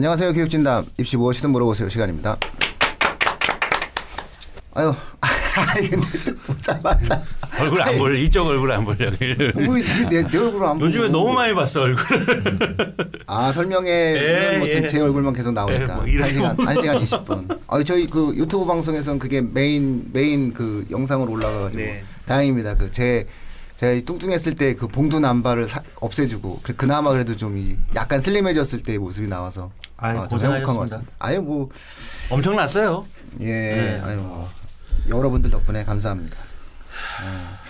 안녕하세요. 교육진담 입시 무엇이든 물어보세요 시간입니다. 아유, 아니 근데 보자마자 얼굴 안 보려 이쪽 얼굴 안 보려. 뭐내 내 얼굴 안 보고 요즘에 너무 많이 봤어 얼굴. 아 설명에 예, 뭐제 예. 얼굴만 계속 나오니까 예, 뭐 한 시간 거. 한 시간 20분. 아 저희 그 유튜브 방송에서는 그게 메인 메인 그 영상으로 올라가가지고 네. 다행입니다. 그제 제가 뚱뚱했을 때 그 봉두난발을 사- 없애주고 그- 그나마 그래도 좀 이 약간 슬림해졌을 때의 모습이 나와서 아이, 어, 좀 행복한 것. 같습니다. 아유 뭐 엄청났어요. 예, 네. 아유 뭐 여러분들 덕분에 감사합니다. 예.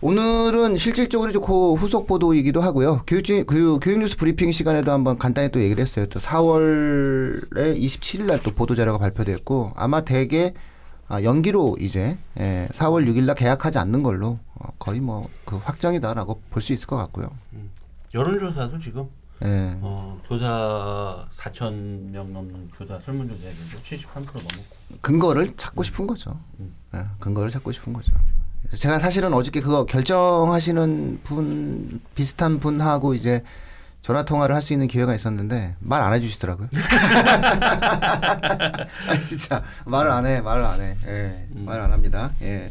오늘은 실질적으로 그 후속 보도이기도 하고요. 교육 그 교육 뉴스 브리핑 시간에도 한번 간단히 또 얘기를 했어요. 또 4월에 27일 날 또 보도 자료가 발표됐고 아마 대개 아, 연기로 이제 예, 4월 6일 날 계약하지 않는 걸로 어, 거의 뭐 그 확정이다라고 볼 수 있을 것 같고요. 여론조사도 지금 예. 어, 교사 4천 명 넘는 교사 설문조사에서 73% 넘었고. 근거를 찾고 싶은 거죠. 예, 근거를 찾고 싶은 거죠. 제가 사실은 어저께 그거 결정하시는 분 비슷한 분하고 이제 전화 통화를 할 수 있는 기회가 있었는데 말 안 해주시더라고요. 아 진짜 말을 안 해, 말을 안 해. 예, 말안 합니다. 예.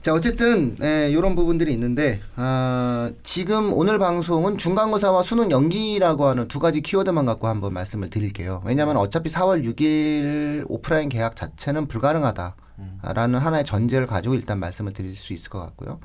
자 어쨌든 예, 이런 부분들이 있는데 아, 지금 오늘 방송은 중간고사와 수능 연기라고 하는 두 가지 키워드만 갖고 한번 말씀을 드릴게요. 왜냐하면 어차피 4월 6일 오프라인 계약 자체는 불가능하다라는 하나의 전제를 가지고 일단 말씀을 드릴 수 있을 것 같고요.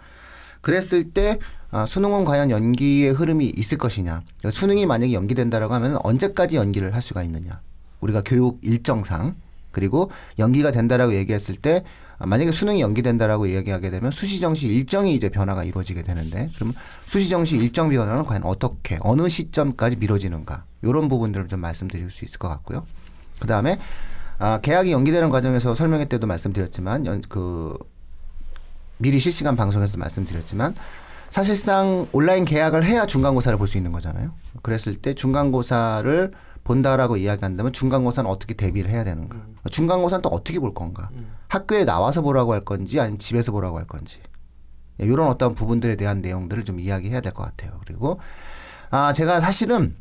그랬을 때 아, 수능은 과연 연기의 흐름이 있을 것이냐. 수능이 만약에 연기된다라고 하면 언제까지 연기를 할 수가 있느냐. 우리가 교육 일정상 그리고 연기가 된다라고 얘기했을 때 아, 만약에 수능이 연기된다라고 얘기하게 되면 수시 정시 일정이 이제 변화가 이루어지게 되는데 그러면 수시 정시 일정 변화는 과연 어떻게 어느 시점까지 미뤄지는가 이런 부분들을 좀 말씀드릴 수 있을 것 같고요. 그 다음에 아, 계약이 연기되는 과정에서 설명회 때도 말씀드렸지만 연, 그 미리 실시간 방송에서 말씀드렸지만 사실상 온라인 계약을 해야 중간고사를 볼 수 있는 거잖아요. 그랬을 때 중간고사를 본다라고 이야기한다면 중간고사는 어떻게 대비를 해야 되는가? 중간고사는 또 어떻게 볼 건가? 학교에 나와서 보라고 할 건지 아니면 집에서 보라고 할 건지 이런 어떤 부분들에 대한 내용들을 좀 이야기해야 될 것 같아요. 그리고 아 제가 사실은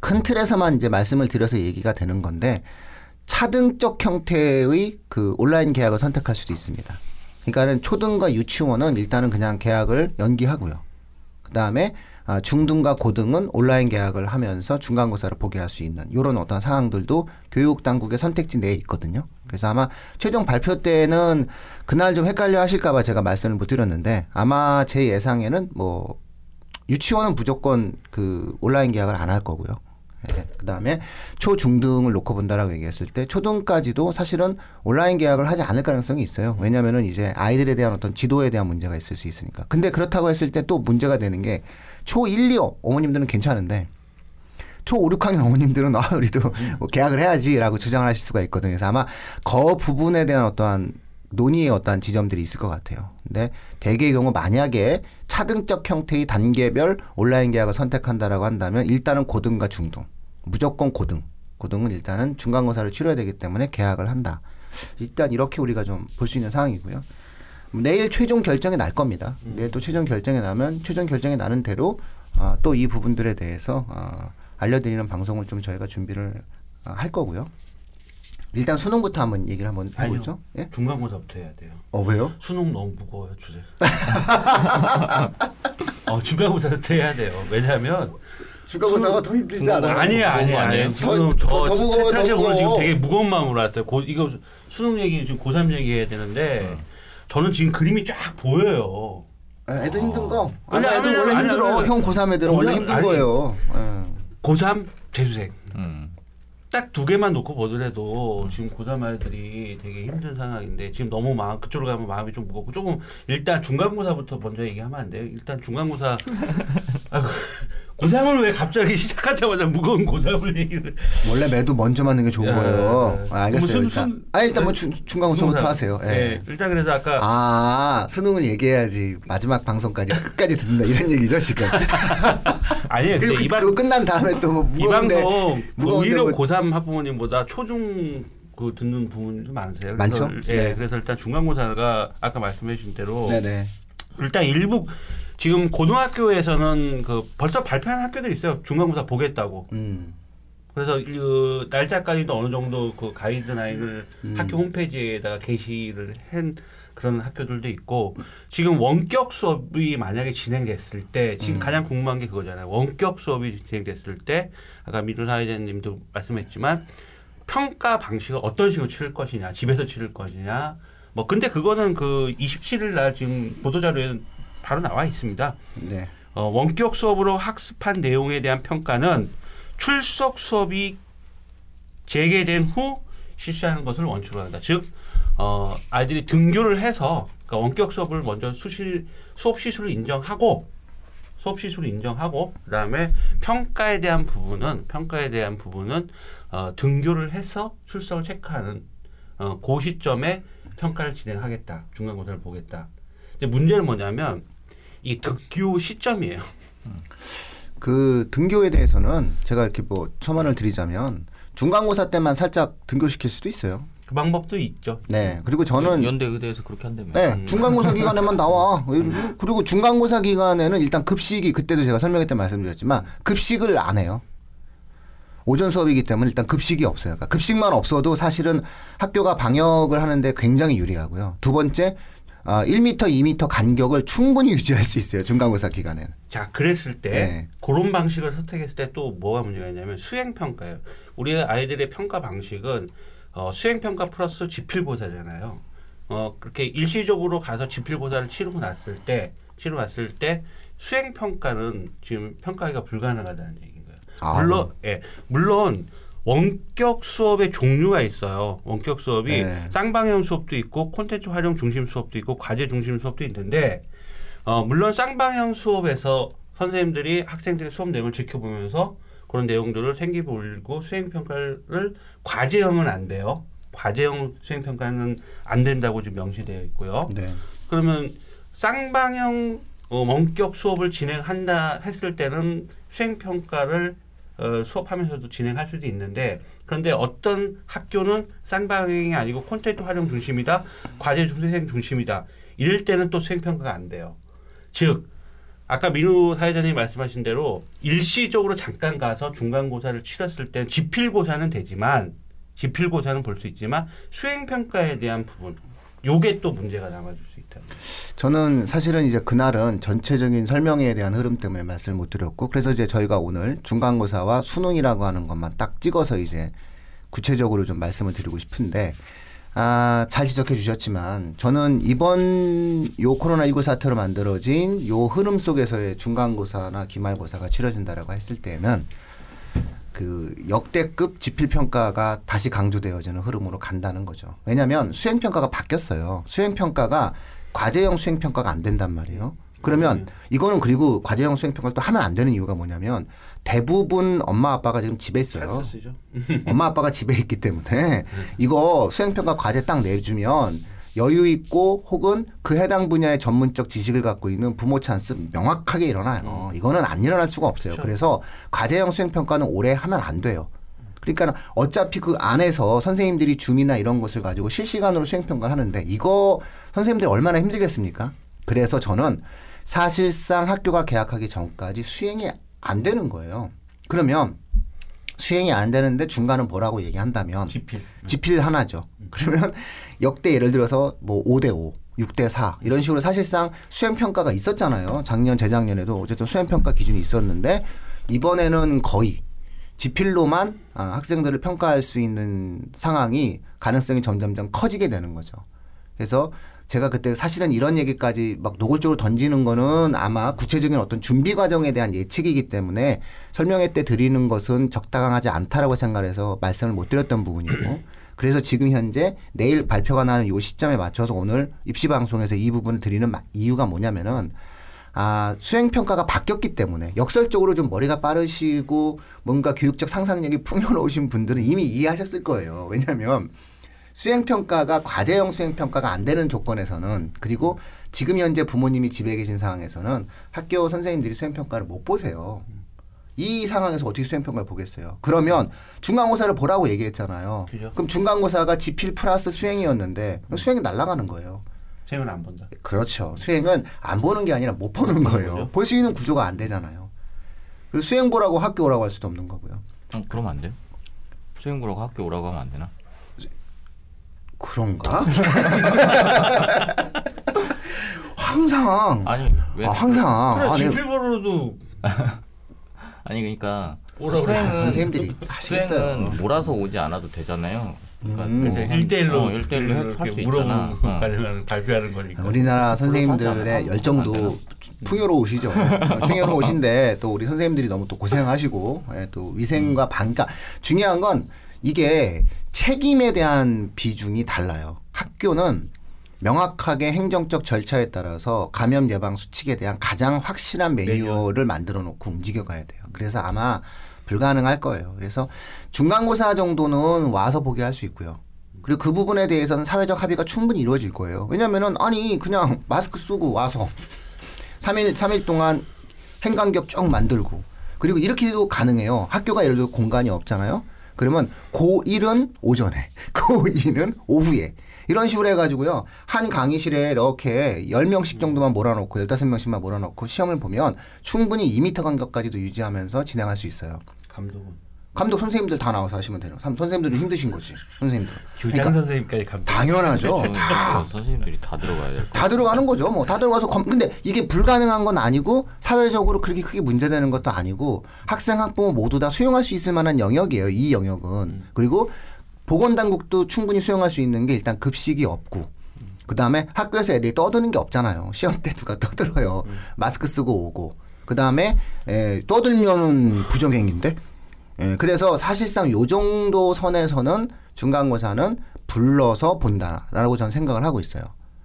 큰 틀에서만 이제 말씀을 드려서 얘기가 되는 건데 차등적 형태의 그 온라인 계약을 선택할 수도 있습니다. 그러니까는 초등과 유치원은 일단은 그냥 계약을 연기하고요. 그 다음에 아, 중등과 고등은 온라인 계약을 하면서 중간고사를 보게 할 수 있는 이런 어떤 상황들도 교육 당국의 선택지 내에 있거든요. 그래서 아마 최종 발표 때는 그날 좀 헷갈려 하실까봐 제가 말씀을 못 드렸는데 아마 제 예상에는 뭐 유치원은 무조건 그 온라인 계약을 안 할 거고요. 예, 그다음에 초중등을 놓고 본다라고 얘기했을 때 초등까지도 사실은 온라인 계약을 하지 않을 가능성이 있어요. 왜냐하면은 이제 아이들에 대한 어떤 지도에 대한 문제가 있을 수 있으니까. 근데 그렇다고 했을 때 또 문제가 되는 게 초 1, 2 어머님들은 괜찮은데 초 5, 6학년 어머님들은 아 우리도 뭐 계약을 해야지라고 주장을 하실 수가 있거든요. 그래서 아마 그 부분에 대한 어떠한 논의의 어떠한 지점들이 있을 것 같아요. 근데 대개의 경우 만약에 차등적 형태의 단계별 온라인 계약을 선택한다라고 한다면 일단은 고등과 중등 무조건 고등 고등은 일단은 중간고사를 치러야 되기 때문에 계약을 한다. 일단 이렇게 우리가 좀 볼 수 있는 상황이고요. 내일 최종 결정이 날 겁니다. 내일 또 최종 결정이 나면 최종 결정이 나는 대로 어, 또 이 부분들에 대해서 어, 알려드리는 방송을 좀 저희가 준비를 어, 할 거고요. 일단 수능부터 한번 얘기를 한번 해보죠. 예? 중간고사부터 해야 돼요. 어 왜요? 수능 너무 무거워요 주제. 어, 중간고사부터 해야 돼요. 왜냐하면 중간고사가 더 힘들지 않아요? 아니에요, 아니에요, 거 아니에요. 지금 더- 저더 무거워요, 사실 더 오늘 지금 무거워. 되게 무거운 마음으로 왔어요. 고, 이거 수- 수능 얘기 지금 고3 얘기해야 되는데 어. 저는 지금 그림이 쫙 보여요. 아, 애들 힘든 거. 아니, 아니, 애들 아니, 원래 아니, 힘들어. 아니. 형 고3 애들은 원래 고3 힘든 아니. 거예요. 예. 고3 재수생. 음. 딱 두 개만 놓고 보더라도 지금 고3 아이들이 되게 힘든 상황인데 지금 너무 마음 그쪽으로 가면 마음이 좀 무겁고 조금 일단 중간고사부터 먼저 얘기하면 안 돼요? 일단 중간고사 아, 고3을 왜 갑자기 시작하자마자 무거운 고3을 얘기를 원래 매도 먼저 맞는 게 좋은 야, 거예요. 아, 알겠어요. 그럼 일단. 순- 아, 일단 뭐 중, 중간고사부터 중간고사. 하세요. 예. 네, 일단 그래서 아까 아, 수능을 얘기해야지 마지막 방송까지 끝까지 듣는다 이런 얘기죠 지금. 아니에요. 그리고 이, 그, 방, 그거 끝난 다음에 또이 무거운데 방송 뭐 무거운데 오히려 뭐- 고3 학부모님보다 초중 그 듣는 부분이 좀 많으세요. 그래서, 많죠? 예, 네. 그래서 일단 중간고사가 아까 말씀해 주신 대로 네네. 일단 일부 지금 고등학교에서는 그 벌써 발표한 학교들이 있어요. 중간고사 보겠다고. 음. 그래서 그 날짜까지도 어느 정도 그 가이드라인을 음. 학교 홈페이지에다가 게시를 한 그런 학교들도 있고 지금 원격 수업이 만약에 진행됐을 때 지금 음. 가장 궁금한 게 그거잖아요. 원격 수업이 진행됐을 때 아까 민우 사회자님도 말씀했지만 평가 방식을 어떤 식으로 치를 것이냐, 집에서 치를 것이냐. 뭐 근데 그거는 그 27일 날 지금 보도 자료에 바로 나와 있습니다. 네. 어, 원격 수업으로 학습한 내용에 대한 평가는 출석 수업이 재개된 후 실시하는 것을 원칙으로 한다. 즉, 어, 아이들이 등교를 해서 그러니까 원격 수업을 먼저 수실 수업 시술을 인정하고 수업 시술을 인정하고 그다음에 평가에 대한 부분은 평가에 대한 부분은 어, 등교를 해서 출석을 체크하는 어, 그 시점에 평가를 진행하겠다. 중간고사를 보겠다. 근데 문제는 뭐냐면 이 등교 시점이에요. 그 등교에 대해서는 제가 이렇게 뭐 첨언을 드리자면 중간고사 때만 살짝 등교시킬 수도 있어요. 그 방법도 있죠. 네. 그리고 저는 연대 의대에서 그렇게 한다며. 네, 중간고사 기간에만 나와. 그리고 중간고사 기간에는 일단 급식이 그때도 제가 설명회 때 말씀드렸지만 급식을 안 해요. 오전 수업이기 때문에 일단 급식이 없어요. 그러니까 급식만 없어도 사실은 학교가 방역을 하는데 굉장히 유리하고요. 두 번째, 아, 1m, 2m 간격을 충분히 유지할 수 있어요. 중간고사 기간에는. 자, 그랬을 때 네. 그런 방식을 선택했을 때 또 뭐가 문제가 있냐면 수행 평가예요. 우리 아이들의 평가 방식은 어, 수행 평가 플러스 지필고사잖아요. 어, 그렇게 일시적으로 가서 지필고사를 치르고 났을 때 치르고 났을 때 수행 평가는 지금 평가가 불가능하다는 얘기인 거예요. 아. 물론 예. 물론 원격 수업의 종류가 있어요. 원격 수업이 네. 쌍방향 수업도 있고 콘텐츠 활용 중심 수업도 있고 과제 중심 수업도 있는데 어, 물론 쌍방향 수업에서 선생님들이 학생들의 수업 내용을 지켜보면서 그런 내용들을 생기부 올리고 수행 평가를 과제형은 안 돼요. 과제형 수행 평가는 안 된다고 지금 명시되어 있고요. 네. 그러면 쌍방향 어, 원격 수업을 진행한다 했을 때는 수행 평가를 어, 수업하면서도 진행할 수도 있는데 그런데 어떤 학교는 쌍방향이 아니고 콘텐츠 활용 중심이다, 과제 수행 중심이다. 이럴 때는 또 수행 평가가 안 돼요. 즉 아까 민우 사회자님이 말씀하신 대로 일시적으로 잠깐 가서 중간고사를 치렀을 때 지필고사는 되지만 지필고사는 볼 수 있지만 수행 평가에 대한 부분 요게 또 문제가 남아줄 수 있다. 저는 사실은 이제 그날은 전체적인 설명에 대한 흐름 때문에 말씀을 못 드렸고 그래서 이제 저희가 오늘 중간고사와 수능이라고 하는 것만 딱 찍어서 이제 구체적으로 좀 말씀을 드리고 싶은데 아, 잘 지적해 주셨지만 저는 이번 요 코로나19 사태로 만들어진 요 흐름 속에서의 중간고사나 기말고사가 치러진다라고 했을 때는 그 역대급 지필평가가 다시 강조되어지는 흐름으로 간다는 거죠. 왜냐하면 수행평가가 바뀌었어요. 수행평가가 과제형 수행평가가 안 된단 말이에요. 그러면 이거는 그리고 과제형 수행평가를 또 하면 안 되는 이유가 뭐냐면 대부분 엄마 아빠가 지금 집에 있어요. 엄마 아빠가 집에 있기 때문에 이거 수행평가 과제 딱 내주면 여유 있고 혹은 그 해당 분야의 전문적 지식을 갖고 있는 부모 찬스 명확하게 일어나요. 이거는 안 일어날 수가 없어요. 그렇죠. 그래서 과제형 수행평가는 올해 하면 안 돼요. 그러니까 어차피 그 안에서 선생님들이 줌이나 이런 것을 가지고 실시간으로 수행평가를 하는데 이거 선생님들이 얼마나 힘들겠습니까? 그래서 저는 사실상 학교가 개학하기 전까지 수행이 안 되는 거예요. 그러면 수행이 안 되는데 중간은 뭐라고 얘기한다면 지필. 지필 하나죠. 그러면 역대 예를 들어서 뭐 5대 5, 6대 4 이런 식으로 사실상 수행 평가가 있었잖아요. 작년 재작년에도 어쨌든 수행 평가 기준이 있었는데 이번에는 거의 지필로만 아, 학생들을 평가할 수 있는 상황이 가능성이 점점점 커지게 되는 거죠. 그래서 제가 그때 사실은 이런 얘기까지 막 노골적으로 던지는 거는 아마 구체적인 어떤 준비 과정에 대한 예측이기 때문에 설명회 때 드리는 것은 적당하지 않다라고 생각해서 말씀을 못 드렸던 부분이고 그래서 지금 현재 내일 발표가 나는 요 시점에 맞춰서 오늘 입시 방송에서 이 부분을 드리는 마- 이유가 뭐냐면은 아, 수행평가가 바뀌었기 때문에 역설적으로 좀 머리가 빠르시고 뭔가 교육적 상상력이 풍요로우신 분들은 이미 이해하셨을 거예요. 왜냐하면 수행평가가 과제형 수행평가가 안 되는 조건에서는 그리고 지금 현재 부모님이 집에 계신 상황에서는 학교 선생님들이 수행평가를 못 보세요. 이 상황에서 어떻게 수행평가를 보겠어요? 그러면 중간고사를 보라고 얘기했잖아요. 그럼 중간고사가 지필 플러스 수행이었는데 수행이 날아가는 거예요. 생은 안 본다. 그렇죠. 수행은 안 보는 게 아니라 못 보는 거예요. 볼 수 있는 구조가 안 되잖아요. 그리고 수행 보라고 학교 오라고 할 수도 없는 거고요. 어, 그러면 안 돼요? 수행 보라고 학교 오라고 하면 안 되나? 그런가? 항상 아니 왜? 아, 항상 그래 아, 내가 지필버로도 아니 그러니까 오라고. 수행은 선생님들이 하시겠어요. 수행은 몰아서 오지 않아도 되잖아요. 그러니까 음. 한- 일대일로 어, 일대일로 할수 있잖아. 물어보고 어. 발표하는, 발표하는 거니까. 우리나라 선생님들의? 열정도 풍요로우시죠. 풍요로우신데 또 우리 선생님들이 너무 또 고생하시고 예, 또 위생과 방, 그러니까 중요한 건 이게 책임에 대한 비중이 달라요. 학교는 명확하게 행정적 절차에 따라서 감염 예방 수칙에 대한 가장 확실한 매뉴얼을 만들어 놓고 움직여 가야 돼요. 그래서 아마 불가능할 거예요. 그래서 중간고사 정도는 와서 보게 할 수 있고요. 그리고 그 부분에 대해서는 사회적 합의가 충분히 이루어질 거예요. 왜냐면은 아니 그냥 마스크 쓰고 와서 3일 3일 동안 행간격 쭉 만들고 그리고 이렇게도 가능해요. 학교가 예를 들어 공간이 없잖아요. 그러면 고1은 오전에, 고2는 오후에 이런 식으로 해가지고요. 한 강의실에 이렇게 10명씩 정도만 몰아놓고 15명씩만 몰아놓고 시험을 보면 충분히 2m 간격까지도 유지하면서 진행할 수 있어요. 감독은 감독 선생님들 다 나와서 하시면 되는. 거. 선생님들은 힘드신 거지. 선생님들. 교장 선생님까지 감독. 당연하죠. 저는 다. 그 선생님들이 다 들어가야 될 거. 다 들어가는 거죠. 뭐 다 들어가서 검, 근데 이게 불가능한 건 아니고 사회적으로 그렇게 크게 문제되는 것도 아니고 학생 학부모 모두 다 수용할 수 있을 만한 영역이에요. 이 영역은. 그리고 보건당국도 충분히 수용할 수 있는 게 일단 급식이 없고 그 다음에 학교에서 애들이 떠드는 게 없잖아요. 시험 때 누가 떠들어요. 마스크 쓰고 오고. 그 다음에 떠들면은 부정행위인데. 예, 그래서 사실상 요 정도 선에서는 중간고사는 불러서 본다라고 저는 생각을 하고 있어요.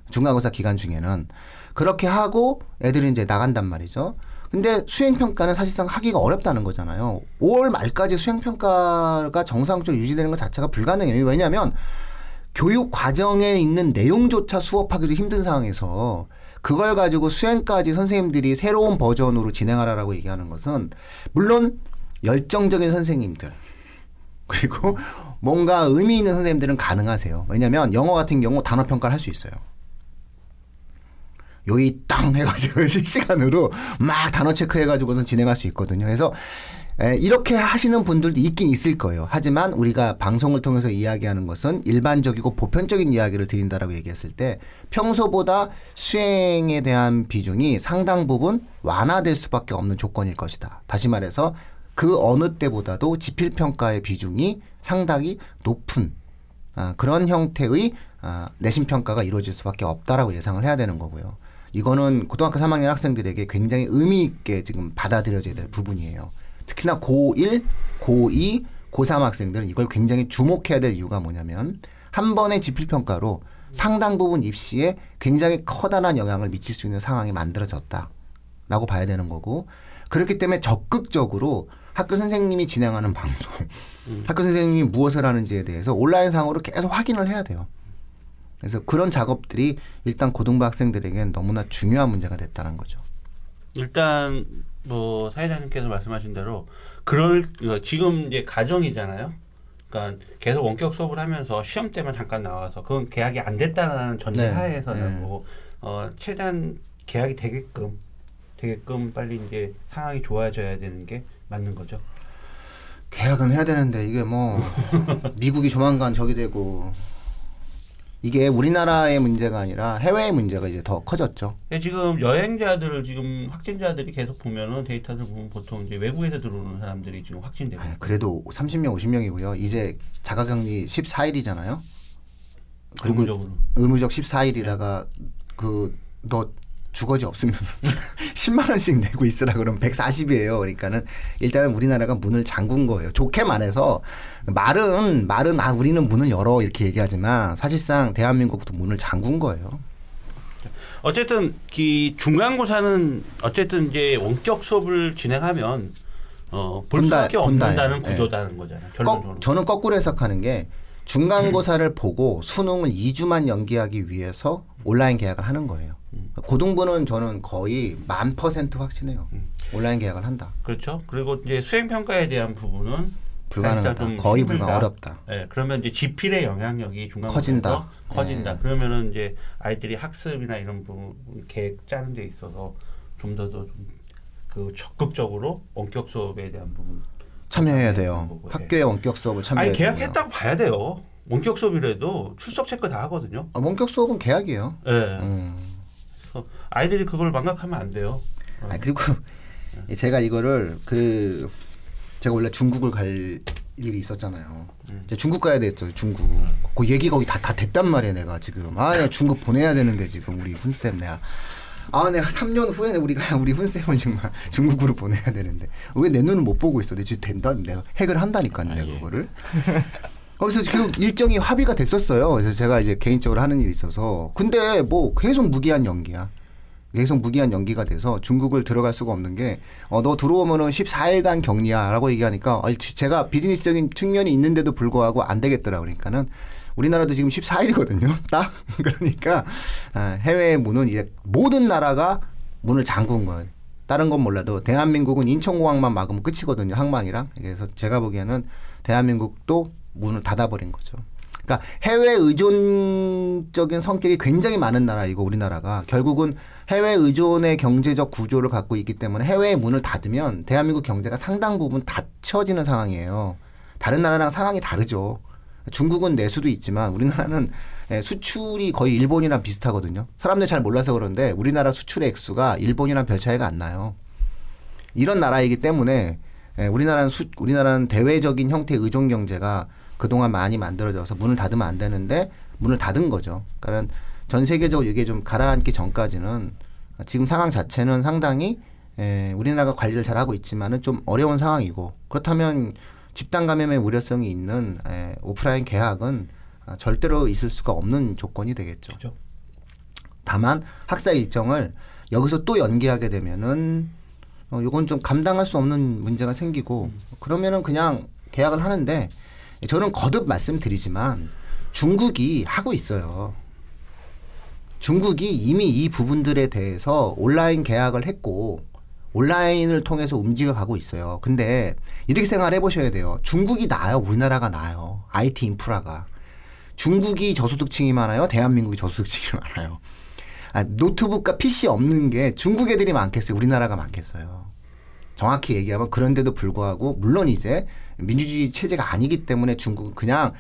중간고사 기간 중에는 그렇게 하고 애들이 이제 나간단 말이죠. 근데 수행평가는 사실상 하기가 어렵다는 거잖아요. 5월 말까지 수행평가가 정상적으로 유지되는 것 자체가 불가능해요. 왜냐하면 교육 과정에 있는 내용조차 수업하기도 힘든 상황에서 그걸 가지고 수행까지 선생님들이 새로운 버전으로 진행하라라고 얘기하는 것은 물론 열정적인 선생님들 그리고 뭔가 의미 있는 선생님들은 가능하세요. 왜냐하면 영어 같은 경우 단어 평가를 할 수 있어요. 요이 땅 해가지고 실시간으로 막 단어 체크해가지고선 진행할 수 있거든요. 그래서 에, 이렇게 하시는 분들도 있긴 있을 거예요. 하지만 우리가 방송을 통해서 이야기하는 것은 일반적이고 보편적인 이야기를 드린다라고 얘기했을 때 평소보다 수행에 대한 비중이 상당 부분 완화될 수밖에 없는 조건일 것이다. 다시 말해서 그 어느 때보다도 지필 평가의 비중이 상당히 높은 아, 그런 형태의 아, 내신 평가가 이루어질 수밖에 없다라고 예상을 해야 되는 거고요. 이거는 고등학교 3학년 학생들에게 굉장히 의미 있게 지금 받아들여져야 될 부분이에요. 특히나 고1, 고2, 고3 학생들은 이걸 굉장히 주목해야 될 이유가 뭐냐면 한 번의 지필 평가로 상당 부분 입시에 굉장히 커다란 영향을 미칠 수 있는 상황이 만들어졌다라고 봐야 되는 거고 그렇기 때문에 적극적으로 학교 선생님이 진행하는 방송, 학교 선생님이 무엇을 하는지에 대해서 온라인상으로 계속 확인을 해야 돼요. 그래서 그런 작업들이 일단 고등부 학생들에게는 너무나 중요한 문제가 됐다는 거죠. 일단 뭐 사회자님께서 말씀하신 대로 그럴 어, 지금 이제 가정이잖아요. 그러니까 계속 원격 수업을 하면서 시험 때만 잠깐 나와서 그건 계약이 안 됐다는 전제 네. 하에서는 네. 뭐 어, 최대한 계약이 되게끔 되게끔 빨리 이제 상황이 좋아져야 되는 게 맞는 거죠. 계약은 해야 되는데 이게 뭐 미국이 조만간 저기 되고 이게 우리나라의 문제가 아니라 해외의 문제가 이제 더 커졌죠. 근데 지금 여행자들 지금 확진자들이 계속 보면은 데이터를 보면 보통 이제 외국에서 들어오는 사람들이 지금 확진되고 아, 그래도 30명, 50명이고요. 이제 자가격리 14일이잖아요. 그리고 의무적으로. 의무적 14일이다가 그너 주거지 없으면 10만 원씩 내고 있으라 그러면 140이에요. 그러니까는 일단은 우리나라가 문을 잠근 거예요. 좋게 말해서 말은 말은 아 우리는 문을 열어 이렇게 얘기하지만 사실상 대한민국도 문을 잠근 거예요. 어쨌든 이 중간고사는 어쨌든 이제 원격 수업을 진행하면 어, 볼 본다- 수밖에. 없는다는 예. 구조다는 거잖아요. 거, 결론적으로. 저는 거꾸로 해석하는 게 중간고사를 보고 수능을 2주만 연기하기 위해서 온라인 계약을 하는 거예요. 고등부는 저는 거의 만 퍼센트 확신해요. 온라인 계약을 한다. 그렇죠. 그리고 이제 수행 평가에 대한 부분은 불가능하다. 거의. 불가 어렵다. 예, 그러면 이제 지필의 영향력이 중간고사에서 커진다. 커진다. 예. 그러면은 이제 아이들이 학습이나 이런 부분 계획 짜는 데 있어서 좀 더더 그 적극적으로 원격 수업에 대한 부분 참여해야 네, 돼요. 거고, 학교의 원격 수업을 참여해야 아니 돼요. 계약했다고 봐야 돼요. 원격 수업이라도 출석 체크 다 하거든요. 아, 원격 수업은 계약이에요. 예. 음. 그래서 아이들이 그걸 망각하면 안 돼요. 아 그리고 제가 이거를 그 제가 원래 중국을 갈 일이 있었잖아요. 이제 중국 가야 됐죠. 중국. 그 얘기 거기 다, 다 됐단 말이야 내가 지금. 아 내가 중국 보내야 되는데 지금 우리 훈쌤 내가. 아 내가 3년 후에는 우리가 우리 훈쌤을 정말 중국으로 보내야 되는데 왜 내 눈을 못 보고 있어? 내 지금 된다. 내가 핵을 한다니까요. 내가 예. 그거를. 거기서 그 일정이 합의가 됐었어요. 그래서 제가 이제 개인적으로 하는 일이 있어서 근데 뭐 계속 무기한 연기야. 계속 무기한 연기가 돼서 중국을 들어갈 수가 없는 게, 어, 너 들어오면은 14일간 격리야. 라고 얘기하니까, 아, 제가 비즈니스적인 측면이 있는데도 불구하고 안 되겠더라. 그러니까는, 우리나라도 지금 14일이거든요. 딱. 그러니까, 아, 해외의 문은 이제 모든 나라가 문을 잠근 거예요. 다른 건 몰라도 대한민국은 인천공항만 막으면 끝이거든요. 항만이랑. 그래서 제가 보기에는 대한민국도 문을 닫아버린 거죠. 그러니까 해외 의존적인 성격이 굉장히 많은 나라이고 우리나라가 결국은 해외 의존의 경제적 구조를 갖고 있기 때문에 해외의 문을 닫으면 대한민국 경제가 상당 부분 닫혀지는 상황이에요. 다른 나라랑 상황이 다르죠. 중국은 내수도 있지만 우리나라는 예, 수출이 거의 일본이랑 비슷하거든요. 사람들 잘 몰라서 그런데 우리나라 수출의 액수가 일본이랑 별 차이가 안 나요. 이런 나라이기 때문에 예, 우리나라는 수, 우리나라는 대외적인 형태의 의존 경제가 그동안 많이 만들어져서 문을 닫으면 안 되는데 문을 닫은 거죠. 그러니까 전 세계적으로 이게 좀 가라앉기 전까지는 지금 상황 자체는 상당히 에, 우리나라가 관리를 잘하고 있지만은 좀 어려운 상황이고 그렇다면 집단 감염의 우려성이 있는 에, 오프라인 계약은 아, 절대로 있을 수가 없는 조건이 되겠죠. 그죠? 다만 학사 일정을 여기서 또 연기하게 되면은 어, 요건 좀 감당할 수 없는 문제가 생기고 그러면은 그냥 계약을 하는데 저는 거듭 말씀드리지만 중국이 하고 있어요. 중국이 이미 이 부분들에 대해서 온라인 계약을 했고 온라인을 통해서 움직여 가고 있어요. 근데 이렇게 생각해 보셔야 돼요. 중국이 나아요, 우리나라가 나아요. IT 인프라가. 중국이 저소득층이 많아요, 대한민국이 저소득층이 많아요. 아, 노트북과 PC 없는 게 중국 애들이 많겠어요, 우리나라가 많겠어요. 정확히 얘기하면 그런데도 불구하고 물론 이제 민주주의 체제가 아니기 때문에 중국은 그냥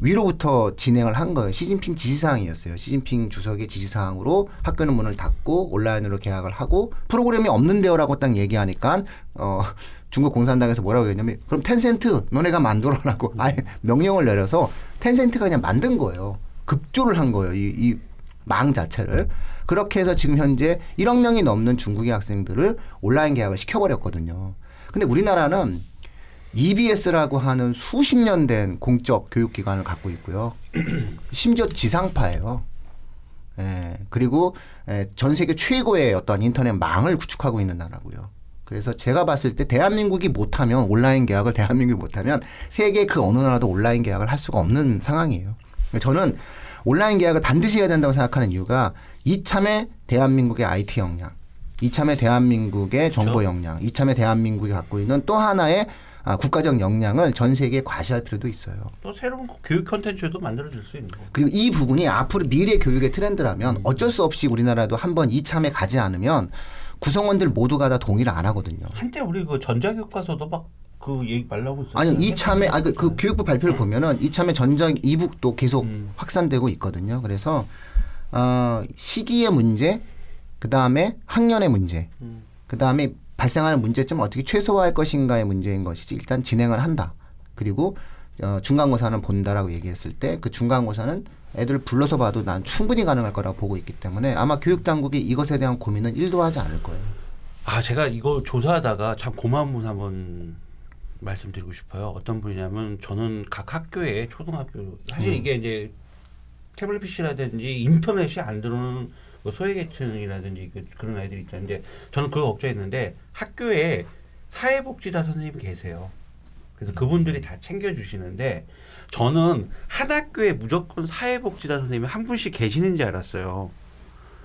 위로부터 진행을 한 거예요. 시진핑 지시사항이었어요. 시진핑 주석의 지시사항으로 학교는 문을 닫고 온라인으로 계약을 하고 프로그램이 없는데요라고 딱 얘기하니까 어 중국 공산당에서 뭐라고 했냐면 그럼 텐센트 너네가 만들어라고 아예 명령을 내려서 텐센트가 그냥 만든 거예요. 급조를 한 거예요. 이, 이 망 자체를. 그렇게 해서 지금 현재 1억 명이 넘는 중국의 학생들을 온라인 계약을 시켜버렸거든요. 근데 우리나라는 EBS라고 하는 수십 년 된 공적 교육기관을 갖고 있고요. 심지어 지상파예요. 예, 그리고 예, 전 세계 최고의 어떤 인터넷 망을 구축하고 있는 나라고요. 그래서 제가 봤을 때 대한민국이 못하면 온라인 계약을 대한민국이 못하면 세계 그 어느 나라도 온라인 계약을 할 수가 없는 상황이에요. 저는 온라인 계약을 반드시 해야 된다고 생각하는 이유가 이참에 대한민국의 IT 역량, 이참에 대한민국의 정보 역량, 이참에 대한민국이 갖고 있는 또 하나의 아, 국가적 역량을 전 세계에 과시할 필요도 있어요. 또 새로운 교육 컨텐츠도 만들어질 수 있는 거고. 그리고 이 부분이 앞으로 미래 교육의 트렌드라면 어쩔 수 없이 우리나라도 한번 이참에 가지 않으면 구성원들 모두가 다 동의를 안 하거든요. 한때 우리 그 전자교과서도 막 그 얘기 말라고 있었어요. 아니 이참에 아, 그, 그 교육부 발표를 보면은 이참에 전자 이북도 계속 음. 확산되고 있거든요. 그래서 어, 시기의 문제, 그 다음에 학년의 문제, 음. 그 다음에 발생하는 문제점 어떻게 최소화할 것인가의 문제인 것이지 일단 진행을 한다. 그리고 어, 중간고사는 본다라고 얘기했을 때 그 중간고사는 애들 불러서 봐도 난 충분히 가능할 거라고 보고 있기 때문에 아마 교육 당국이 이것에 대한 고민은 1도 하지 않을 거예요. 아 제가 이거 조사하다가 참 고마운 분 한번 말씀드리고 싶어요. 어떤 분이냐면 저는 각 학교에 초등학교 사실 이게 이제 태블릿 PC라든지 인터넷이 안 들어오는 뭐 소외계층이라든지 그- 그런 아이들이 있는데 저는 그걸 걱정했는데 학교에 사회복지사 선생님이 계세요. 그래서 그분들이 다 챙겨주시는데 저는 한 학교에 무조건 사회복지사 선생님이 한 분씩 계시는 줄 알았어요.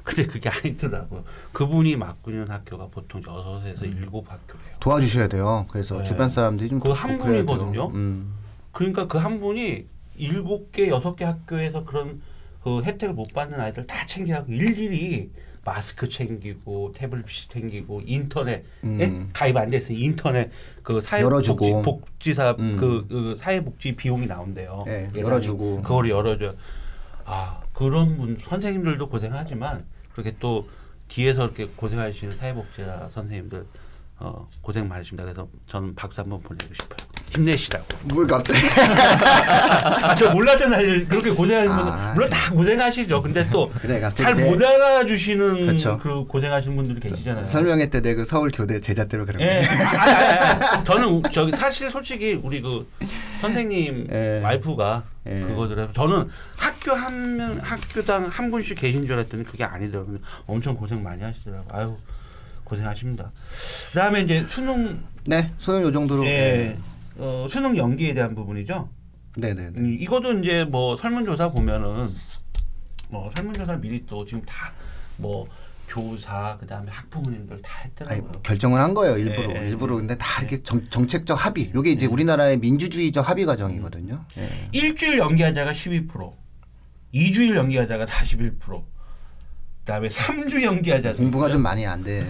근데 그게 아니더라고요. 그분이 맡고 있는 학교가 보통 여섯에서 일곱 학교래요. 도와주셔야 돼요. 그래서 네. 주변 사람들이 좀 그거 돕고 한 그래야 돼요. 분이거든요. 음. 그러니까 그 한 분이 일곱 개, 여섯 개 학교에서 그런 그 혜택을 못 받는 아이들 다 챙겨하고 일일이 마스크 챙기고 태블릿 챙기고 인터넷에 음. 가입 안 됐으니 인터넷 그. 사회복지 복지사 음. 그, 그 사회복지 비용이 나온대요. 네. 열어주고. 그거를 열어줘. 아 그런 분 선생님들도 고생하지만 그렇게 또 뒤에서 이렇게 고생하시는 사회복지사 선생님들 어, 고생 많으십니다. 그래서 저는 박수 한번 보내고 싶어요. 힘내시라고. 뭘 갑자기 아, 저 몰랐잖아요. 그렇게 고생하시는 분들. 아, 물론 다 고생하시죠. 근데 또 그래, 알아주시는 그쵸. 그 고생하시는 분들이 계시잖아요. 설명회 때 내 그 서울 교대 제자 때문에 그런 예. 거예요. 아니, 아니, 아니. 저는 저기 사실 솔직히 우리 그 선생님 예. 와이프가 예. 그거더라고요. 저는 학교 한 명, 학교당 한 분씩 계신 줄 알았더니 그게 아니더라고요. 엄청 고생 많이 하시더라고요. 아유, 고생하십니다. 그 다음에 이제 수능, 네, 수능 요 정도로. 예, 어, 수능 연기에 대한 부분이죠. 네, 네, 네. 음, 이것도 이제 뭐 설문조사 보면은 뭐 설문조사 미리 또 지금 다 뭐 교사 그다음에 학부모님들 다 아니, 했더라고요. 결정을 한 거예요 일부러 예, 예. 일부러 근데 다 이렇게 정, 정책적 합의 요게 이제 우리나라의 민주주의적 합의 과정이거든요 예. 일주일 연기하자가 12%, 2주일 연기하자가 41%, 그다음에 3주 연기하자 공부가 좀 많이 안 돼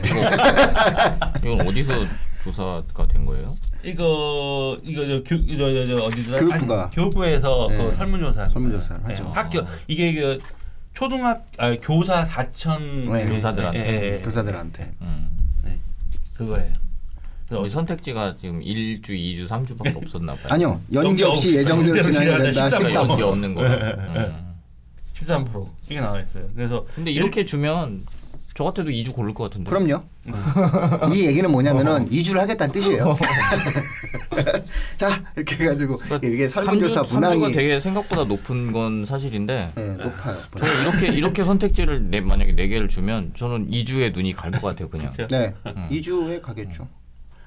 이건 어디서 조사가 된 거예요? 이거 이거 저, 교, 저, 저, 저 어디더라? 교육부가. 아니, 교육부에서 네. 그 설문조사 설문조사를 네, 하죠. 학교 이게 그 초등학 아 교사 4천 네. 교사들한테. 교사들한테 음. 그거예요. 그래서 우리 선택지가 지금 1주, 2주, 3주밖에 없었나 봐요. 아니요 연기 없이 없- 예정대로 진행해야 된다 진행하자, 13 연기 없는 거. 음. 13% 이게 나와 있어요. 그래서 근데 이렇게 주면 저 같아도 2주 고를 것 같은데. 그럼요 이 얘기는 뭐냐면은 2주를 하겠다는 뜻이에요 자 이렇게 해가지고 이게 설문조사 3주, 문항이 3주가 되게 생각보다 높은 건 사실인데 예, 높아요 저는 이렇게 이렇게 선택지를 내, 만약에 4개를 주면 저는 2주에 눈이 갈 것 같아요 그냥. 네 2주에 가겠죠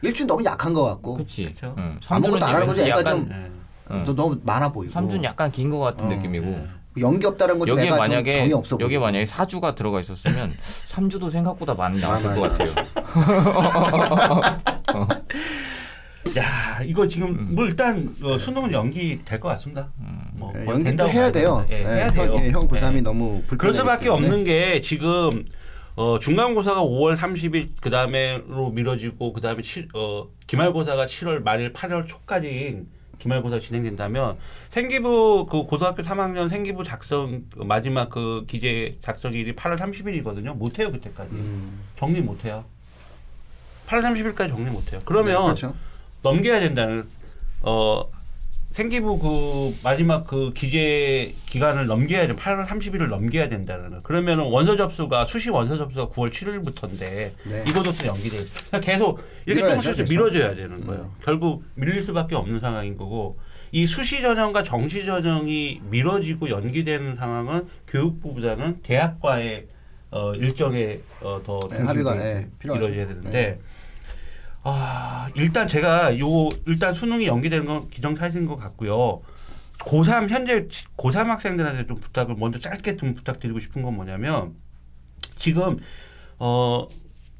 일주는 너무 약한 것 같고 그렇지. 그쵸. 응. 아무것도 안 하는 거죠. 애가 약간 좀 네. 응. 또 너무 많아 보이고 3주는 약간 긴 것 같은 어. 느낌이고 연기 없다는 건좀 여기에 애가 좀 만약에 정이 없어 보이고 여기에 만약에 4주가 들어가 있었으면 3주도 생각보다 많이 나왔을. 것 같아요. 야 이거 지금 뭐 일단 어, 수능은 연기 될 것 같습니다. 뭐 예, 거의 연기도 된다고 해야 봐야 돼요. 되는데. 예, 예, 해야 돼요. 형, 예, 형 고3이 예. 너무 불편하기 그럴 수밖에. 없는 게 지금 어, 중간고사가 5월 30일 그 다음에로 미뤄지고 그 다음에 어, 기말고사가 7월 말일 8월 초까지 기말고사 진행된다면 생기부 그 고등학교 3학년 생기부 작성 그 마지막 그 기재 작성일이 8월 30일이거든요. 못 해요 그때까지 음. 정리 못 해요. 8월 30일까지 정리 못 해요. 그러면 네, 그렇죠. 넘겨야 된다는 어 생기부 그 마지막 그 기재 기간을 넘겨야 돼. 8월 30일을 넘겨야 된다는 거. 그러면은 원서 접수가 수시 원서 접수가 9월 7일부터인데 네. 이것도 또 연기돼. 그러니까 계속 이렇게 조금씩 계속. 밀어줘야 되는 거예요. 음. 결국 밀릴 수밖에 없는 상황인 거고 이 수시 전형과 정시 전형이 미뤄지고 연기되는 상황은 교육부보다는 대학과의 어, 일정에 어, 더 네, 합의가, 네, 필요하죠. 이루어져야 되는데 아 일단 제가 요 일단 수능이 연기되는 건 기정사실인 것 같고요. 고3 현재 고3 학생들한테 좀 부탁을 먼저 짧게 좀 부탁드리고 싶은 건 뭐냐면 지금 어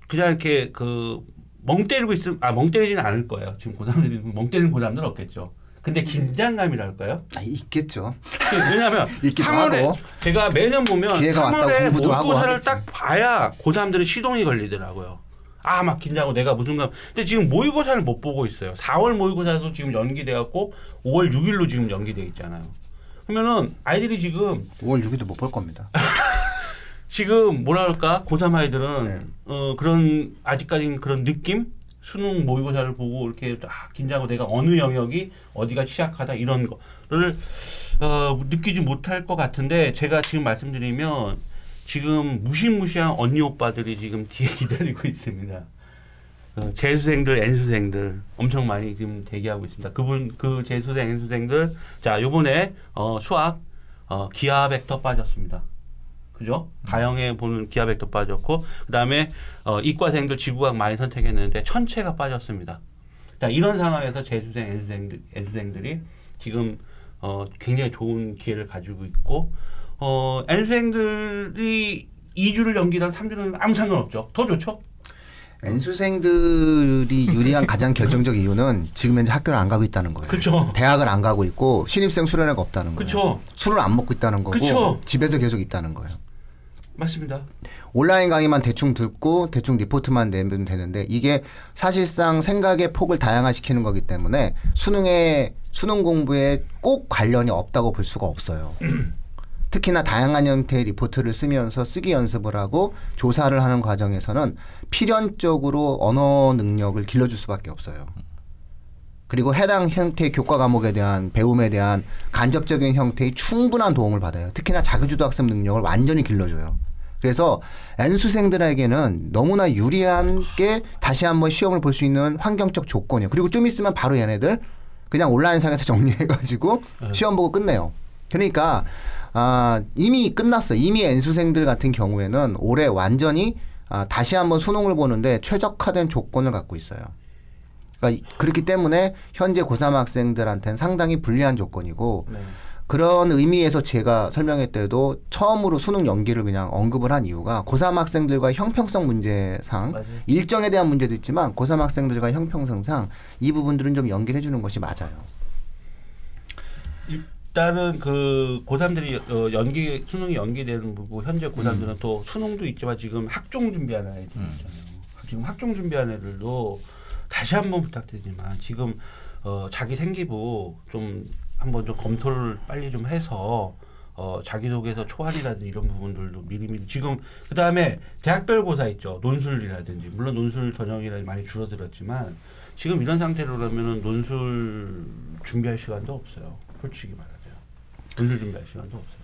그냥 이렇게 그 멍 때리고 있으면 아멍 때리지는 않을 거예요. 지금 고3들이 멍 때리는 고3들은 없겠죠. 근데 긴장감이랄까요? 아, 있겠죠. 왜냐하면 있기도 3월에 하고. 제가 매년 보면 기회가 왔다고 3월에 공부도 하고 모의고사를 하겠지. 딱 봐야 고3들은 시동이 걸리더라고요. 아 막 긴장하고 내가 무슨 감 근데 지금 모의고사를 못 보고 있어요. 4월 모의고사도 지금 연기돼 갖고 5월 6일로 지금 연기돼 있잖아요. 그러면은 아이들이 지금 5월 6일도 못 볼 겁니다. 지금 뭐라 그럴까 고3 아이들은 네. 어 그런 아직까지는 그런 느낌 수능 모의고사를 보고 이렇게 딱 긴장하고 내가 어느 영역이 어디가 취약하다 이런 거를 어 느끼지 못할 것 같은데 제가 지금 말씀드리면 지금 무시무시한 언니 오빠들이 지금 뒤에 기다리고 있습니다. 어, 재수생들, N수생들 엄청 많이 지금 대기하고 있습니다. 그분 그 재수생, N수생들 자 요번에 어, 수학 어, 기하 벡터 빠졌습니다. 그죠? 가형에 보는 기하 벡터 빠졌고 그다음에 어, 이과생들 지구학 많이 선택했는데 천체가 빠졌습니다. 자 이런 상황에서 재수생, N수생들, N수생들이 지금 어, 굉장히 좋은 기회를 가지고 있고 어, N수생들이 2주를 연기랑 3주는 아무 상관없죠. 더 좋죠? N수생들이 유리한 가장 결정적 이유는 지금 현재 학교를 안 가고 있다는 거예요. 그쵸. 대학을 안 가고 있고 신입생 수련회가 없다는 거예요. 그쵸. 술을 안 먹고 있다는 거고 그쵸. 집에서 계속 있다는 거예요. 맞습니다. 온라인 강의만 대충 듣고 대충 리포트만 내면 되는데 이게 사실상 생각의 폭을 다양화시키는 거기 때문에 수능에 수능 공부에 꼭 관련이 없다고 볼 수가 없어요. 특히나 다양한 형태의 리포트를 쓰면서 쓰기 연습을 하고 조사를 하는 과정에서는 필연적으로 언어 능력을 길러줄 수밖에 없어요. 그리고 해당 형태의 교과 과목에 대한 배움에 대한 간접적인 형태의 충분한 도움을 받아요. 특히나 자기주도 학습 능력을 완전히 길러줘요. 그래서 N수생들에게는 너무나 유리한 게 다시 한번 시험을 볼 수 있는 환경적 조건이에요. 그리고 좀 있으면 바로 얘네들 그냥 온라인상에서 정리해가지고 시험 보고 끝내요. 그러니까 아, 이미 끝났어. 이미 N수생들 같은 경우에는 올해 완전히 아, 다시 한번 수능을 보는데 최적화된 조건을 갖고 있어요. 그러니까 이- 그렇기 때문에 현재 고3 학생들한테는 상당히 불리한 조건이고 네. 그런 의미에서 제가 설명할 때도 처음으로 수능 연기를 그냥 언급을 한 이유가 고3 학생들과 형평성 문제상 맞아요. 일정에 대한 문제도 있지만 고3 학생들과 형평성상 이 부분들은 좀 연기를 해주는 것이 맞아요. 일단은 그 고3들이 어, 연기 수능이 연기되는 거고 현재 고3들은 또 수능도 있지만 지금 학종 준비하는 아이들 있잖아요. 지금 학종 준비하는 애들도 다시 한번 부탁드리지만 지금 어, 자기 생기부 좀 한번 좀 검토를 빨리 좀 해서 어, 자기소개서 초안이라든지 이런 부분들도 미리미리 지금 그 다음에 대학별 고사 있죠. 논술이라든지. 물론 논술 전형이라 많이 줄어들었지만 지금 이런 상태로라면은 논술 준비할 시간도 없어요. 솔직히 말하 면 논술 준비할 시간도 없어요.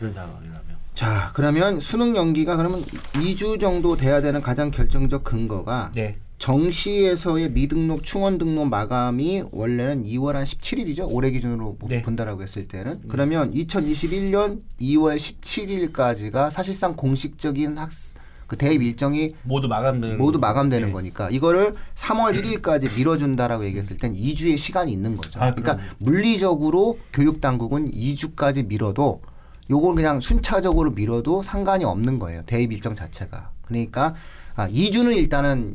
이런 상황이라면. 자, 그러면 수능 연기가 그러면 2주 정도 돼야 되는 가장 결정적 근거가 네. 정시에서의 미등록 충원 등록 마감이 원래는 2월 한 17일이죠. 올해 기준으로 보- 네. 본다라고 했을 때는. 그러면 2021년 2월 17일까지가 사실상 공식적인 학 그 대입 일정이 모두 마감되는 모두 마감되는 네. 거니까 이거를 3월 1일까지 미뤄준다라고 얘기했을 땐 2주의 시간이 있는 거죠. 아, 그러니까. 물리적으로 교육 당국은 2주까지 미뤄도 요걸 그냥 순차적으로 미뤄도 상관이 없는 거예요. 대입 일정 자체가. 그러니까 아, 2주는 일단은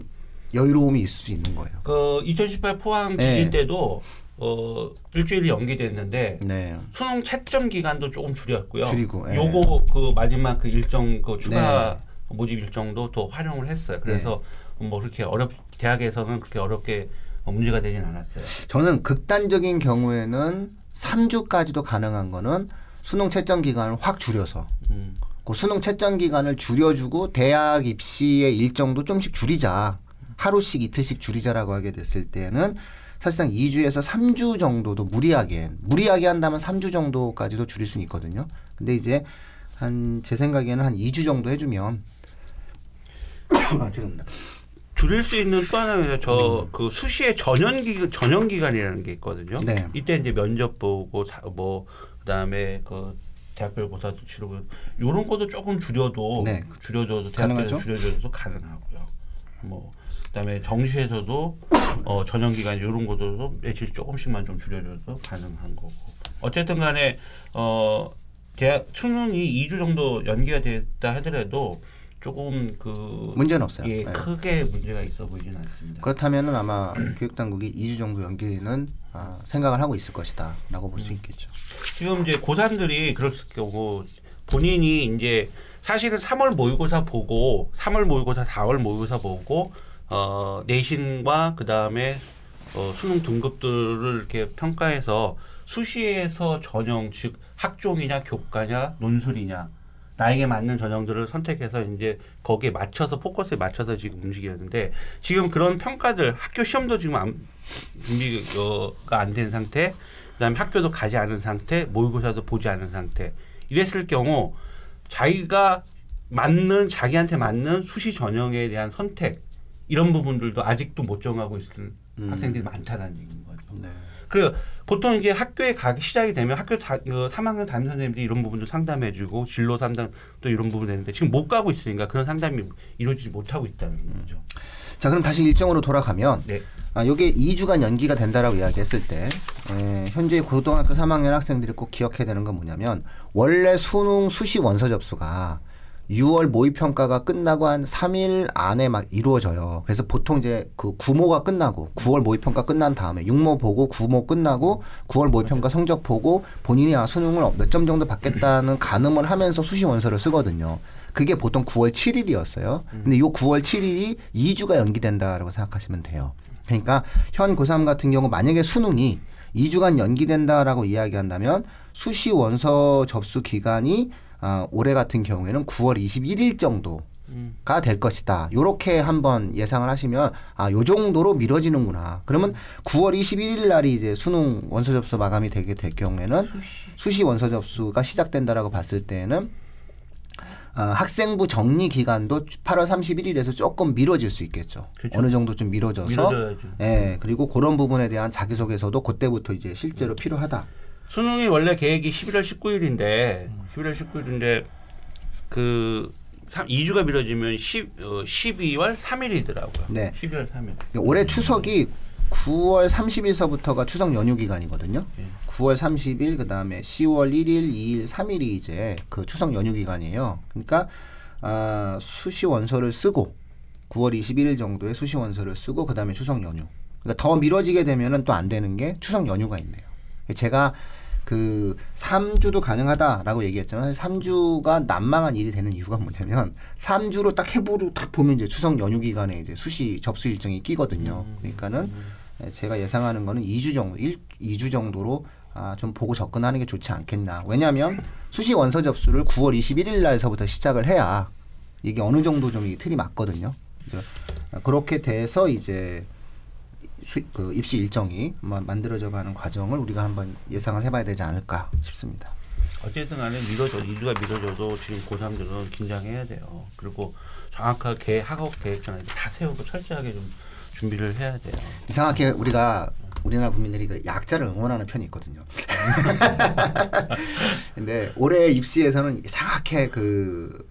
여유로움이 있을 수 있는 거예요. 그 2018 포항 네. 지질 때도 어 일주일이 연기됐는데 네. 수능 채점 기간도 조금 줄였고요. 줄이고, 예. 요거 그 마지막 그 일정 그 추가 모집 일정도 더 활용을 했어요. 그래서 뭐 그렇게 어렵 대학에서는 그렇게 어렵게 어, 문제가 되진 않았어요. 저는 극단적인 경우에는 3주까지도 가능한 거는 수능 채점 기간을 확 줄여서 음. 그 수능 채점 기간을 줄여주고 대학 입시의 일정도 좀씩 줄이자 하루씩 이틀씩 줄이자라고 하게 됐을 때는 사실상 2주에서 3주 정도도 무리하게 무리하게 한다면 3주 정도까지도 줄일 수는 있거든요. 근데 이제 한 제 생각에는 한 2주 정도 해주면 아, 죄송합니다. 줄일 수 있는 또 하나는 저그 수시의 전형 기 전형 기간이라는 게 있거든요. 네. 이때 이제 면접 보고 사, 뭐 그다음에 그 대학별 고사도 치르고 요런 것도 조금 줄여도 네. 줄여줘도 가능하죠? 대학별 줄여줘도 가능하고요. 뭐 그다음에 정시에서도 어 전형 기간 요런 것도 며칠 조금씩만 좀 줄여줘도 가능한 거고. 어쨌든 간에 어 대학 수능이 2주 정도 연기가 됐다 하더라도 조금 그 문제는 없어요. 예, 네. 크게 문제가 있어 보이지는 않습니다. 그렇다면은 아마 교육 당국이 2주 정도 연기는 아, 생각을 하고 있을 것이다라고 볼수 있겠죠. 지금 이제 고3들이 그럴 경우 본인이 이제 사실은 3월 모의고사 보고 3월 모의고사 4월 모의고사 보고 어 내신과 그다음에 어 수능 등급들을 이렇게 평가해서 수시에서 전형 즉 학종이냐 교과냐 논술이냐 나에게 맞는 전형들을 선택해서 이제 거기에 맞춰서 포커스에 맞춰서 지금 움직이는데 지금 그런 평가들 학교 시험도 지금 안, 준비가 안 된 상태 그다음에 학교도 가지 않은 상태 모의고사도 보지 않은 상태 이랬을 경우 자기가 맞는 자기한테 맞는 수시 전형에 대한 선택 이런 부분들도 아직도 못 정하고 있을 음. 학생들이 많다는 얘기인 거죠. 네. 그리고 보통 이제 학교에 가기 시작이 되면 학교 다, 그 3학년 담임 선생님들이 이런 부분도 상담해주고 진로 상담 또 이런 부분 되는데 지금 못 가고 있으니까 그런 상담이 이루어지지 못하고 있다는 거죠. 자 그럼 다시 일정으로 돌아가면 네. 아, 요게 2주간 연기가 된다라고 이야기했을 때 에, 현재 고등학교 3학년 학생들이 꼭 기억해야 되는 건 뭐냐면 원래 수능 수시 원서 접수가 6월 모의 평가가 끝나고 한 3일 안에 막 이루어져요. 그래서 보통 이제 그 구모가 끝나고 9월 모의 평가 끝난 다음에 6모 보고 9모 끝나고 9월 모의 평가 성적 보고 본인이 아 수능을 몇 점 정도 받겠다는 가늠을 하면서 수시 원서를 쓰거든요. 그게 보통 9월 7일이었어요. 근데 요 9월 7일이 2주가 연기된다라고 생각하시면 돼요. 그러니까 현 고3 같은 경우 만약에 수능이 2주간 연기된다라고 이야기한다면 수시 원서 접수 기간이 아, 올해 같은 경우에는 9월 21일 정도 가될 것이다. 요렇게 한번 예상을 하시면 아, 요 정도로 미뤄지는구나. 그러면 9월 21일 날이 이제 수능 원서 접수 마감이 되게 될 경우에는 수시 원서 접수가 시작된다라고 봤을 때에는 아, 학생부 정리 기간도 8월 31일에서 조금 미뤄질 수 있겠죠. 그렇죠. 어느 정도 좀 미뤄져서 미뤄져야죠. 예, 그리고 그런 부분에 대한 자기소개서도 그때부터 이제 실제로 필요하다. 수능이 원래 계획이 11월 19일인데 11월 19일인데 그 3, 2주가 미뤄지면 10, 어, 12월 3일이더라고요. 네. 12월 3일. 올해 추석이 9월 30일서부터가 추석 연휴 기간이거든요. 예. 9월 30일 그다음에 10월 1일, 2일, 3일이 이제 그 추석 연휴 기간이에요. 그러니까 아, 수시 원서를 쓰고 9월 21일 정도에 수시 원서를 쓰고 그다음에 추석 연휴. 그러니까 더 미뤄지게 되면은 또 안 되는 게 추석 연휴가 있네요. 제가 그 3주도 가능하다라고 얘기했지만 사실 3주가 난망한 일이 되는 이유가 뭐냐면 3주로 딱 해부로 딱 보면 이제 추석 연휴 기간에 이제 수시 접수 일정이 끼거든요. 그러니까는 제가 예상하는 거는 2주 정도, 1, 2주 정도로 아, 좀 보고 접근하는 게 좋지 않겠나. 왜냐하면 수시 원서 접수를 9월 21일 날서부터 시작을 해야 이게 어느 정도 좀 이 틀이 맞거든요. 그렇게 돼서 이제 수, 그 입시 일정이 마- 만들어져 가는 과정을 우리가 한번 예상을 해봐야 되지 않을까 싶습니다. 어쨌든 간에 미뤄져 2주가 미뤄져도 지금 고3들은 긴장해야 돼요. 그리고 정확하게 학업 이렇게 다 세우고 철저하게 좀 준비를 해야 돼요. 이상하게 우리가 우리나라 국민들이 그 약자를 응원하는 편이 있거든요. 근데 올해 입시에서는 이상하게 그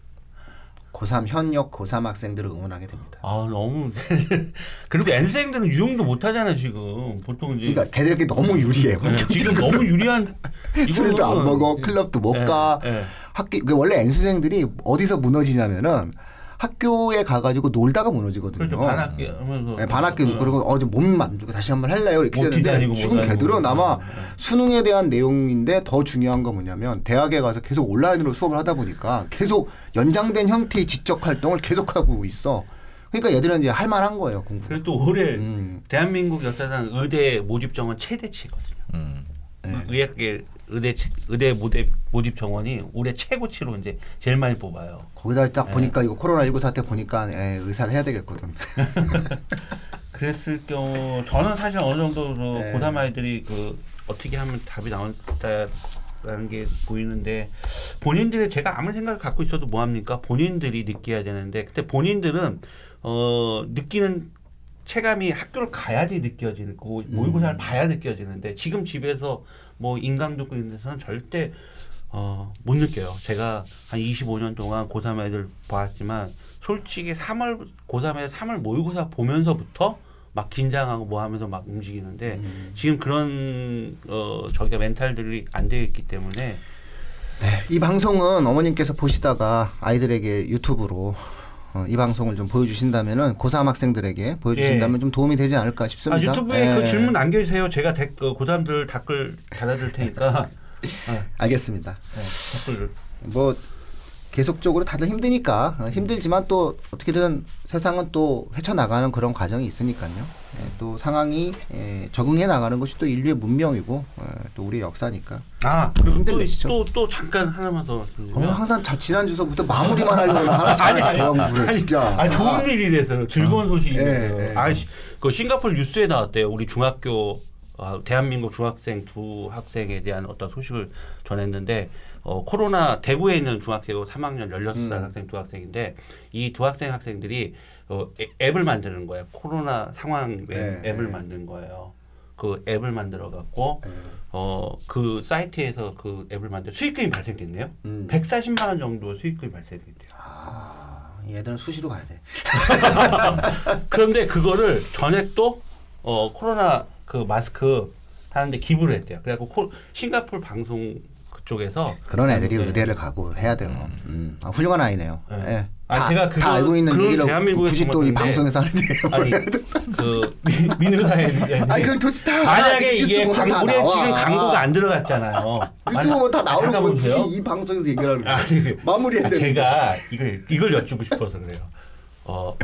고3 현역 고3 학생들을 응원하게 됩니다. 아 너무 그리고 N생들은 유용도 못하잖아 지금 보통 이제 그러니까 걔들에게 너무 유리해. 네, 지금 너무 유리한 술도 안 먹어, 클럽도 못 예, 가. 예. 학교 그 원래 N수생들이 어디서 무너지냐면은 학교에 가가지고 놀다가 무너지거든요. 그렇죠 반학기 하면서 네, 반학기 그리고 어제 몸 만들고 다시 한번 할래요 이렇게 못 했는데 지금. 걔들은 아마 네. 수능에 대한 내용인데 더 중요한 건 뭐냐면 대학에 가서 계속 온라인으로 수업을 하다 보니까 계속 연장된 형태의 지적 활동을 계속하고 있어. 그러니까 얘들은 이제 할만한 거예요 공부. 그리고 또 올해 음. 대한민국 역사상 의대 모집 정원 최대치거든요. 음. 네. 의학계 의대 치- 의대 모집 모집 정원이 올해 최고치로 이제 제일 많이 뽑아요. 거기다 네. 딱 보니까 이거 코로나 19 사태 보니까 에, 의사를 해야 되겠거든. 그랬을 경우 저는 사실 어느 정도 그 네. 고3 아이들이 그 어떻게 하면 답이 나온다라는 게 보이는데 본인들이 제가 아무리 생각을 갖고 있어도 뭐 합니까? 본인들이 느껴야 되는데 근데 본인들은 어 느끼는 체감이 학교를 가야지 느껴지고 모의고사를 봐야 느껴지는데 지금 집에서 뭐 인강 있는 데서는 절대 어, 못 느껴요. 제가 한 25년 동안 고3 애들 봐왔지만 솔직히 3월 고3에 3월 모의고사 보면서부터 막 긴장하고 뭐 하면서 막 움직이는데 지금 그런 어 저기가 멘탈들이 안 되어 있기 때문에 네, 이 방송은 어머님께서 보시다가 아이들에게 유튜브로 어, 이 방송을 좀 보여주신다면은 고3 학생들에게 보여주신다면 좀 도움이 되지 않을까 아, 싶습니다. 유튜브에 그 예. 질문 남겨주세요. 제가 댓글 고3들 댓글 달아줄 테니까 네, 알겠습니다. 네, 댓글 뭐 계속적으로 다들 힘드니까 어, 힘들지만 또 어떻게든 세상은 또 헤쳐나가는 그런 과정이 있으니까요. 예, 또 상황이 예, 적응해 나가는 것이 또 인류의 문명이고 예, 또 우리의 역사니까. 아 그리고 힘들으시죠? 또또 잠깐 하나만 더 어, 말씀드리면 항상 자, 지난 주서부터 마무리만 하려고 하나씩 하나씩 뭐라고 그래 진짜. 아니 좋은 일이 돼서 즐거운. 아, 시- 그 싱가포르 뉴스에 나왔대요. 우리 중학교 아, 대한민국 중학생 두 학생에 대한 어떤 소식을 전했는데 어, 코로나 대구에 있는 중학교 3학년 16살 음. 학생 두 학생인데 이 두 학생 학생들이 어, 애- 앱을 만드는 거예요. 코로나 상황 네, 앱을 네. 만든 거예요. 그 앱을 만들어 갖고 예. 어그 사이트에서 그 앱을 만들 수익금이 발생됐네요. 음. 140만 원 정도 수익금이 발생됐대요. 아, 얘들은 수시로 가야 돼. 그런데 그거를 전액도 어 코로나 그 마스크 하는데 기부를 했대요. 그래갖고 코, 싱가포르 방송 그 쪽에서 그런 애들이 네. 의대를 가고 해야 돼요. 음. 아, 훌륭한 아이네요. 네. 예. 아, 다, 제가 다 그거- 알고 있는 얘기를 굳이 또 이 방송에서 하는 얘기예요. 아니 그 아니 도대체 다 만약에 뉴스 이게 광, 다 우리. 지금 광고가 안 들어갔잖아요. 뉴스 보면 다 나오는 걸 잠깐만 굳이 이 방송에서 얘기하는 거예요. 아니, 그- 마무리해야 아, 제가 이걸 이걸 여쭙고 싶어서 그래요. 어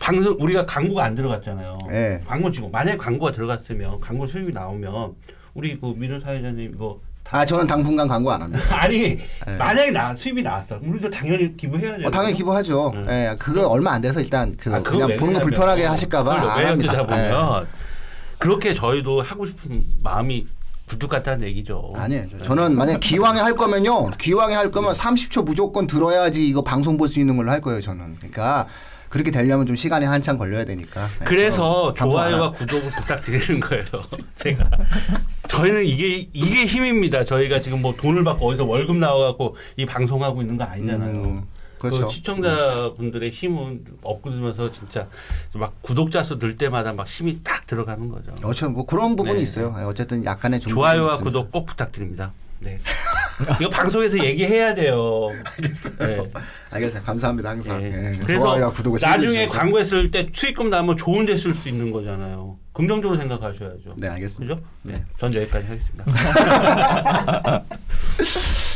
방송 우리가 광고가 안 들어갔잖아요. 네. 광고 지금 만약에 광고가 들어갔으면 광고 수입이 나오면 우리 그 민우 사회자님 이거 아 저는 당분간 광고 안 합니다. 아니 만약에 나 수입이 나왔어. 우리도 당연히 기부해야 돼. 어, 당연히 기부하죠. 예, 그거 얼마 안 돼서 일단 그 아, 그냥 왜 보는 거 불편하게 하실까봐 그걸 안왜 합니다. 예. 보면 그렇게 저희도 하고 싶은 마음이 굴뚝 같다는 얘기죠. 아니에요. 저는 만약 기왕에 할 거면요. 기왕에 할 거면 30초 무조건 들어야지 이거 방송 볼 수 있는 걸로 할 거예요. 저는. 그러니까 그렇게 되려면 좀 시간이 한참 걸려야 되니까. 예, 그래서 좋아요와 하- 구독을 부탁드리는 거예요. 제가 저희는 이게 이게 힘입니다. 저희가 지금 뭐 돈을 받고 어디서 월급 나와갖고 이 방송하고 있는 거 아니잖아요. 음, 그렇죠. 그 시청자분들의 힘은 업그러면서 진짜 막 구독자 수 늘 때마다 막 힘이 딱 들어가는 거죠. 어쨌든 뭐 그런 부분이 네. 있어요. 예, 어쨌든 약간의 좀 좋아요와. 구독 꼭 부탁드립니다. 네. 이거 방송에서 얘기해야 돼요. 알겠어요. 네. 알겠어요. 감사합니다. 항상. 네. 예, 그래서 나중에 챙겨주셔서. 광고 했을 때 수익금 나면 좋은 데 쓸 수 있는 거잖아요. 긍정적으로 생각하셔야죠. 네, 알겠습니다. 그죠? 네. 전 여기까지 하겠습니다.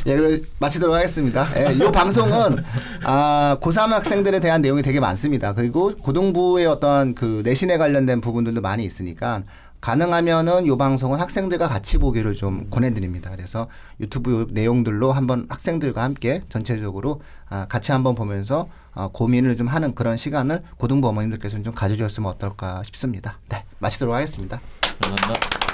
예, 그럼 마치도록 하겠습니다. 예, 이 방송은 아, 고3 학생들에 대한 내용이 되게 많습니다. 그리고 고등부의 어떤 그 내신에 관련된 부분들도 많이 있으니까 가능하면은 이 방송은 학생들과 같이 보기를 좀 권해드립니다. 그래서 유튜브 요 내용들로 한번 학생들과 함께 전체적으로 아, 같이 한번 보면서 어, 고민을 좀 하는 그런 시간을 고등부 어머님들께서는 좀 가져주셨으면 어떨까 싶습니다. 네, 마치도록 하겠습니다. 감사합니다.